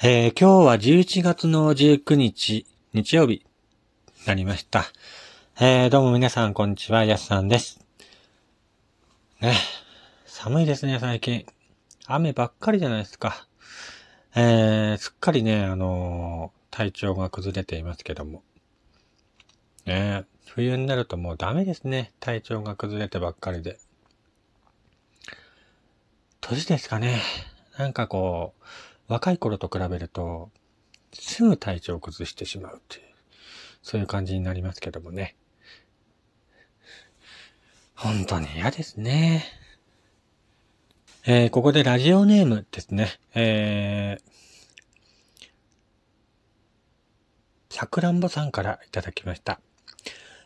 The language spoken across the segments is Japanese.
えー、今日は11月の19日、日曜日、なりました。えー、どうも皆さん、こんにちは、やすさんです。ね、寒いですね、最近。雨ばっかりじゃないですか。えー、すっかりね、あのー、体調が崩れていますけども。ね、冬になるともうダメですね。体調が崩れてばっかりで。年ですかね。なんかこう、若い頃と比べると、すぐ体調を崩してしまうっていう、そういう感じになりますけどもね。本当に嫌ですね。えー、ここでラジオネームですね。えー、さくらんぼさんからいただきました。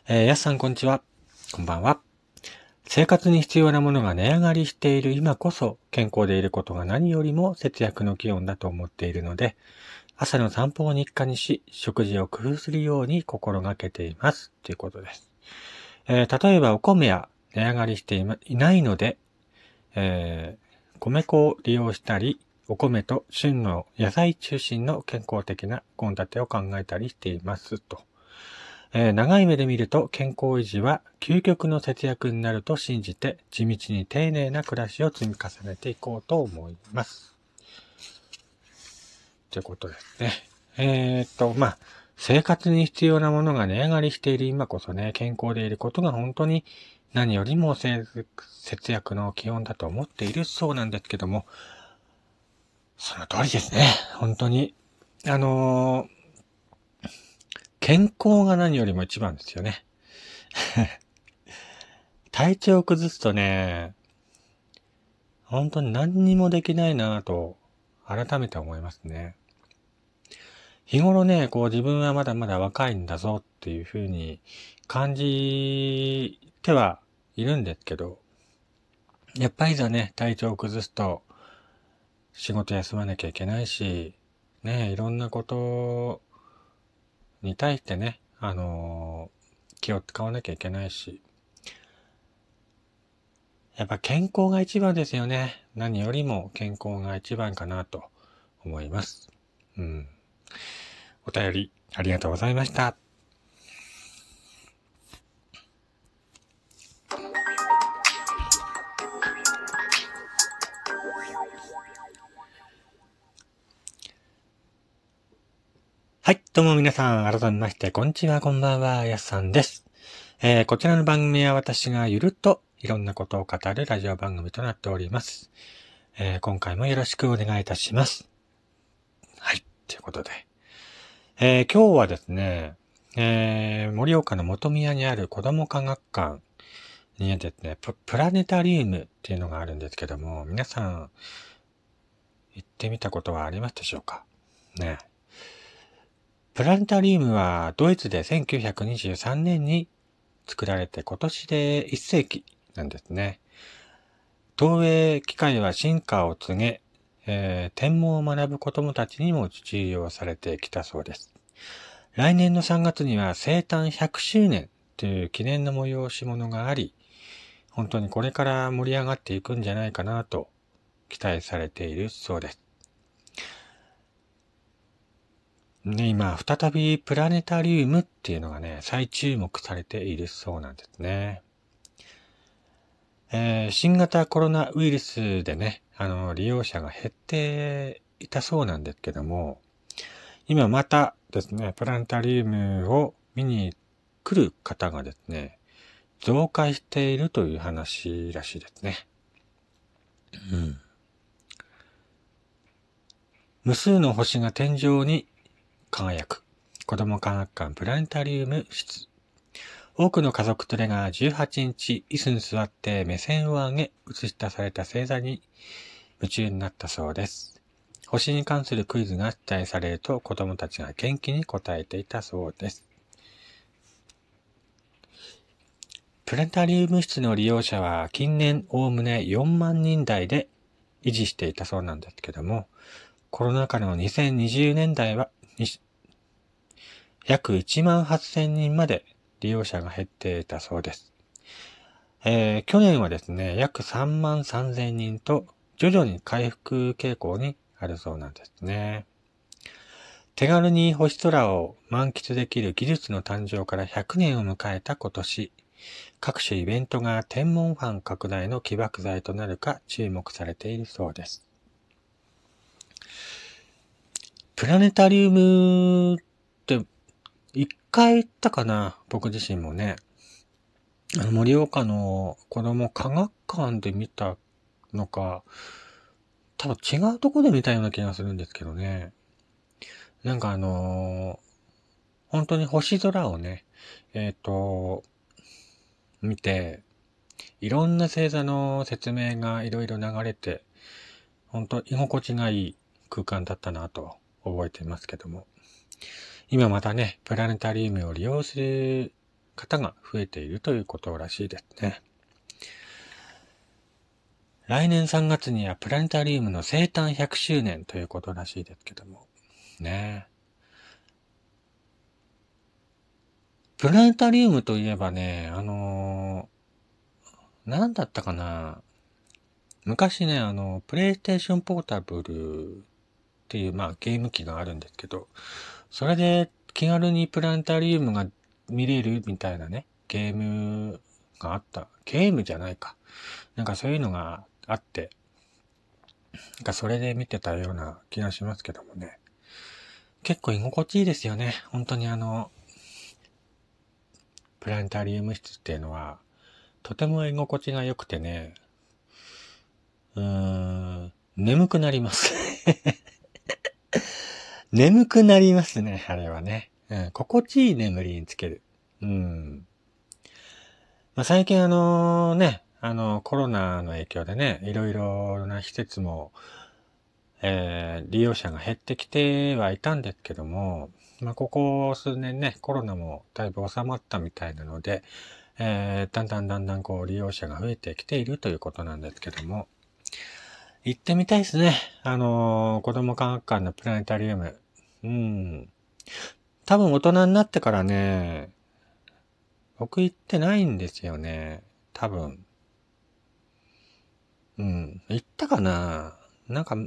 えー、やすさんこんにちは。こんばんは。生活に必要なものが値上がりしている今こそ健康でいることが何よりも節約の基本だと思っているので、朝の散歩を日課にし、食事を工夫するように心がけています。ということです。えー、例えばお米は値上がりしていないので、えー、米粉を利用したり、お米と旬の野菜中心の健康的な献立を考えたりしていますと。えー、長い目で見ると健康維持は究極の節約になると信じて地道に丁寧な暮らしを積み重ねていこうと思います。ということですね。えー、っと、まあ、生活に必要なものが値上がりしている今こそね、健康でいることが本当に何よりも節約の基本だと思っているそうなんですけども、その通りですね。本当に。あのー健康が何よりも一番ですよね。体調を崩すとね、本当に何にもできないなぁと、改めて思いますね。日頃ね、こう自分はまだまだ若いんだぞっていうふうに感じてはいるんですけど、やっぱりじゃね、体調を崩すと、仕事休まなきゃいけないし、ね、いろんなことに対してね、あのー、気を使わなきゃいけないし、やっぱ健康が一番ですよね。何よりも健康が一番かなと思います。うん。お便りありがとうございました。はい。どうも皆さん、改めまして、こんにちは、こんばんは、やすさんです。えー、こちらの番組は私がゆるっといろんなことを語るラジオ番組となっております。えー、今回もよろしくお願いいたします。はい。ということで。えー、今日はですね、えー、盛岡の元宮にある子供科学館にですねプ、プラネタリウムっていうのがあるんですけども、皆さん、行ってみたことはありますでしょうか？ね。プラネタリウムはドイツで1923年に作られて今年で1世紀なんですね。投影機械は進化を告げ、えー、天文を学ぶ子供たちにも重用されてきたそうです。来年の3月には生誕100周年という記念の催し物があり、本当にこれから盛り上がっていくんじゃないかなと期待されているそうです。ね、今、再びプラネタリウムっていうのがね、再注目されているそうなんですね。えー、新型コロナウイルスでね、あの、利用者が減っていたそうなんですけども、今またですね、プラネタリウムを見に来る方がですね、増加しているという話らしいですね。うん。無数の星が天井に輝く子供科学館プラネタリウム室。多くの家族連れが18日椅子に座って目線を上げ映し出された星座に夢中になったそうです。星に関するクイズが出題されると子供たちが元気に答えていたそうです。プラネタリウム室の利用者は近年おおむね4万人台で維持していたそうなんですけども、コロナ禍の2020年代は約1万8000人まで利用者が減っていたそうです。えー、去年はですね、約3万3000人と徐々に回復傾向にあるそうなんですね。手軽に星空を満喫できる技術の誕生から100年を迎えた今年、各種イベントが天文ファン拡大の起爆剤となるか注目されているそうです。プラネタリウムって一回行ったかな？僕自身もね。あの、盛岡の子供科学館で見たのか、多分違うとこで見たような気がするんですけどね。なんかあのー、本当に星空をね、えっ、ー、と、見て、いろんな星座の説明がいろいろ流れて、本当居心地がいい空間だったなと覚えていますけども。今またね、プラネタリウムを利用する方が増えているということらしいですね。来年3月にはプラネタリウムの生誕100周年ということらしいですけども。ね。プラネタリウムといえばね、あのー、なんだったかな。昔ね、あの、プレイステーションポータブルっていう、まあ、ゲーム機があるんですけど、それで気軽にプラネタリウムが見れるみたいなね、ゲームがあった。ゲームじゃないか。なんかそういうのがあって、なんかそれで見てたような気がしますけどもね。結構居心地いいですよね。本当にあの、プラネタリウム室っていうのは、とても居心地が良くてね、うーん、眠くなります眠くなりますね、あれはね。うん、心地いい眠りにつける。うん。まあ、最近あのね、あの、コロナの影響でね、いろいろな施設も、えー、利用者が減ってきてはいたんですけども、まあ、ここ数年ね、コロナもだいぶ収まったみたいなので、えー、だんだんだんだんこう利用者が増えてきているということなんですけども、行ってみたいですね。あのー、子供科学館のプラネタリウム。うん。多分大人になってからね、僕行ってないんですよね。多分。うん。行ったかな？なんか、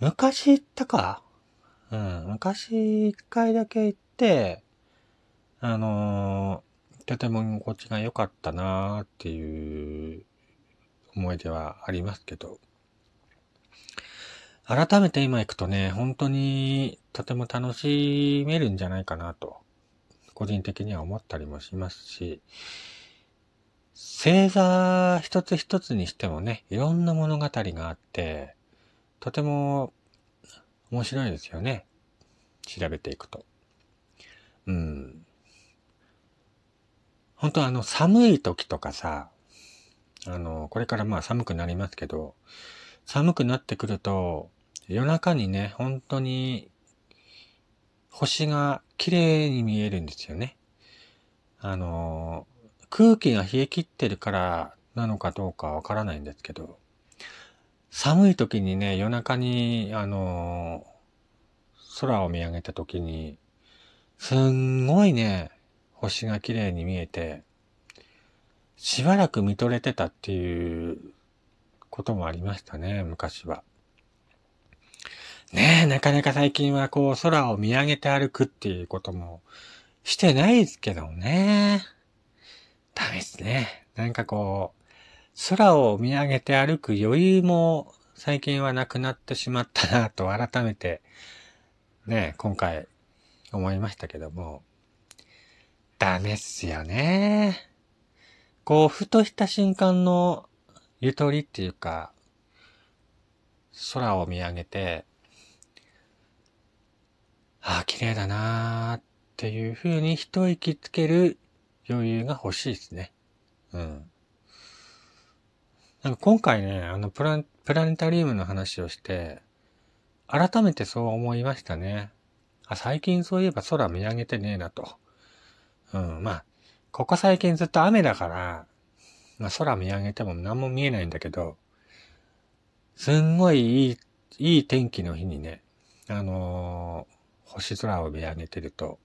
昔行ったか？うん。昔一回だけ行って、あのー、とても心地が良かったなーっていう思い出はありますけど、改めて今行くとね、本当にとても楽しめるんじゃないかなと、個人的には思ったりもしますし、星座一つ一つにしてもね、いろんな物語があって、とても面白いですよね。調べていくと。うん。本当あの寒い時とかさ、あの、これからまあ寒くなりますけど、寒くなってくると、夜中にね、本当に星が綺麗に見えるんですよね。あの、空気が冷え切ってるからなのかどうかわからないんですけど、寒い時にね、夜中に、あの、空を見上げた時に、すんごいね、星が綺麗に見えて、しばらく見とれてたっていうこともありましたね、昔は。ねえ、なかなか最近はこう空を見上げて歩くっていうこともしてないですけどね。ダメですね。なんかこう、空を見上げて歩く余裕も最近はなくなってしまったなと改めてね、今回思いましたけども、ダメっすよね。こう、ふとした瞬間のゆとりっていうか、空を見上げて、ああ、綺麗だなーっていう風に一息つける余裕が欲しいですね。うん。なんか今回ね、あのプラ、プラネタリウムの話をして、改めてそう思いましたね。あ、最近そういえば空見上げてねえなと。うん、まあ、ここ最近ずっと雨だから、まあ空見上げても何も見えないんだけど、すんごいいい、いい天気の日にね、あのー、星空を見上げてると、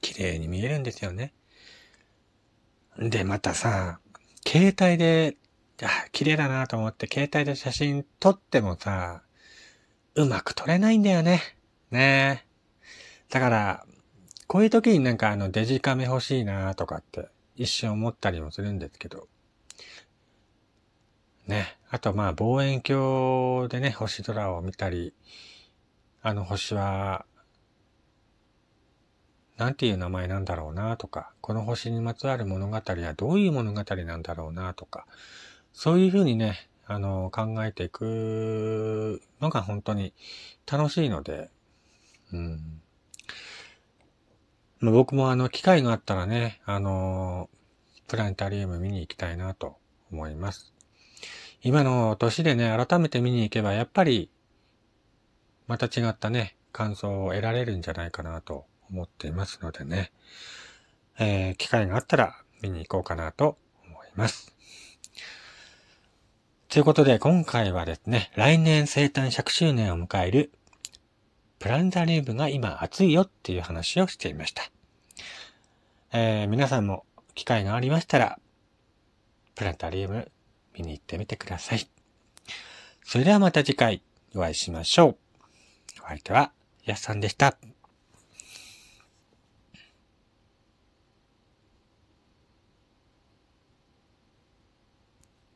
綺麗に見えるんですよね。で、またさ、携帯で、あ、綺麗だなと思って携帯で写真撮ってもさ、うまく撮れないんだよね。ねだから、こういう時になんかあのデジカメ欲しいなとかって一瞬思ったりもするんですけど。ね。あとまあ望遠鏡でね、星空を見たり、あの星は、なんていう名前なんだろうなとか、この星にまつわる物語はどういう物語なんだろうなとか、そういうふうにね、あの、考えていくのが本当に楽しいので、うん。まあ、僕もあの、機会があったらね、あの、プラネタリウム見に行きたいなと思います。今の年でね、改めて見に行けば、やっぱり、また違ったね、感想を得られるんじゃないかなと思っていますのでね、えー、機会があったら見に行こうかなと思います。ということで、今回はですね、来年生誕100周年を迎えるプラネタリウムが今熱いよっていう話をしていました。えー、皆さんも機会がありましたら、プラネタリウム見に行ってみてください。それではまた次回お会いしましょう。お相手は、やすさんでした。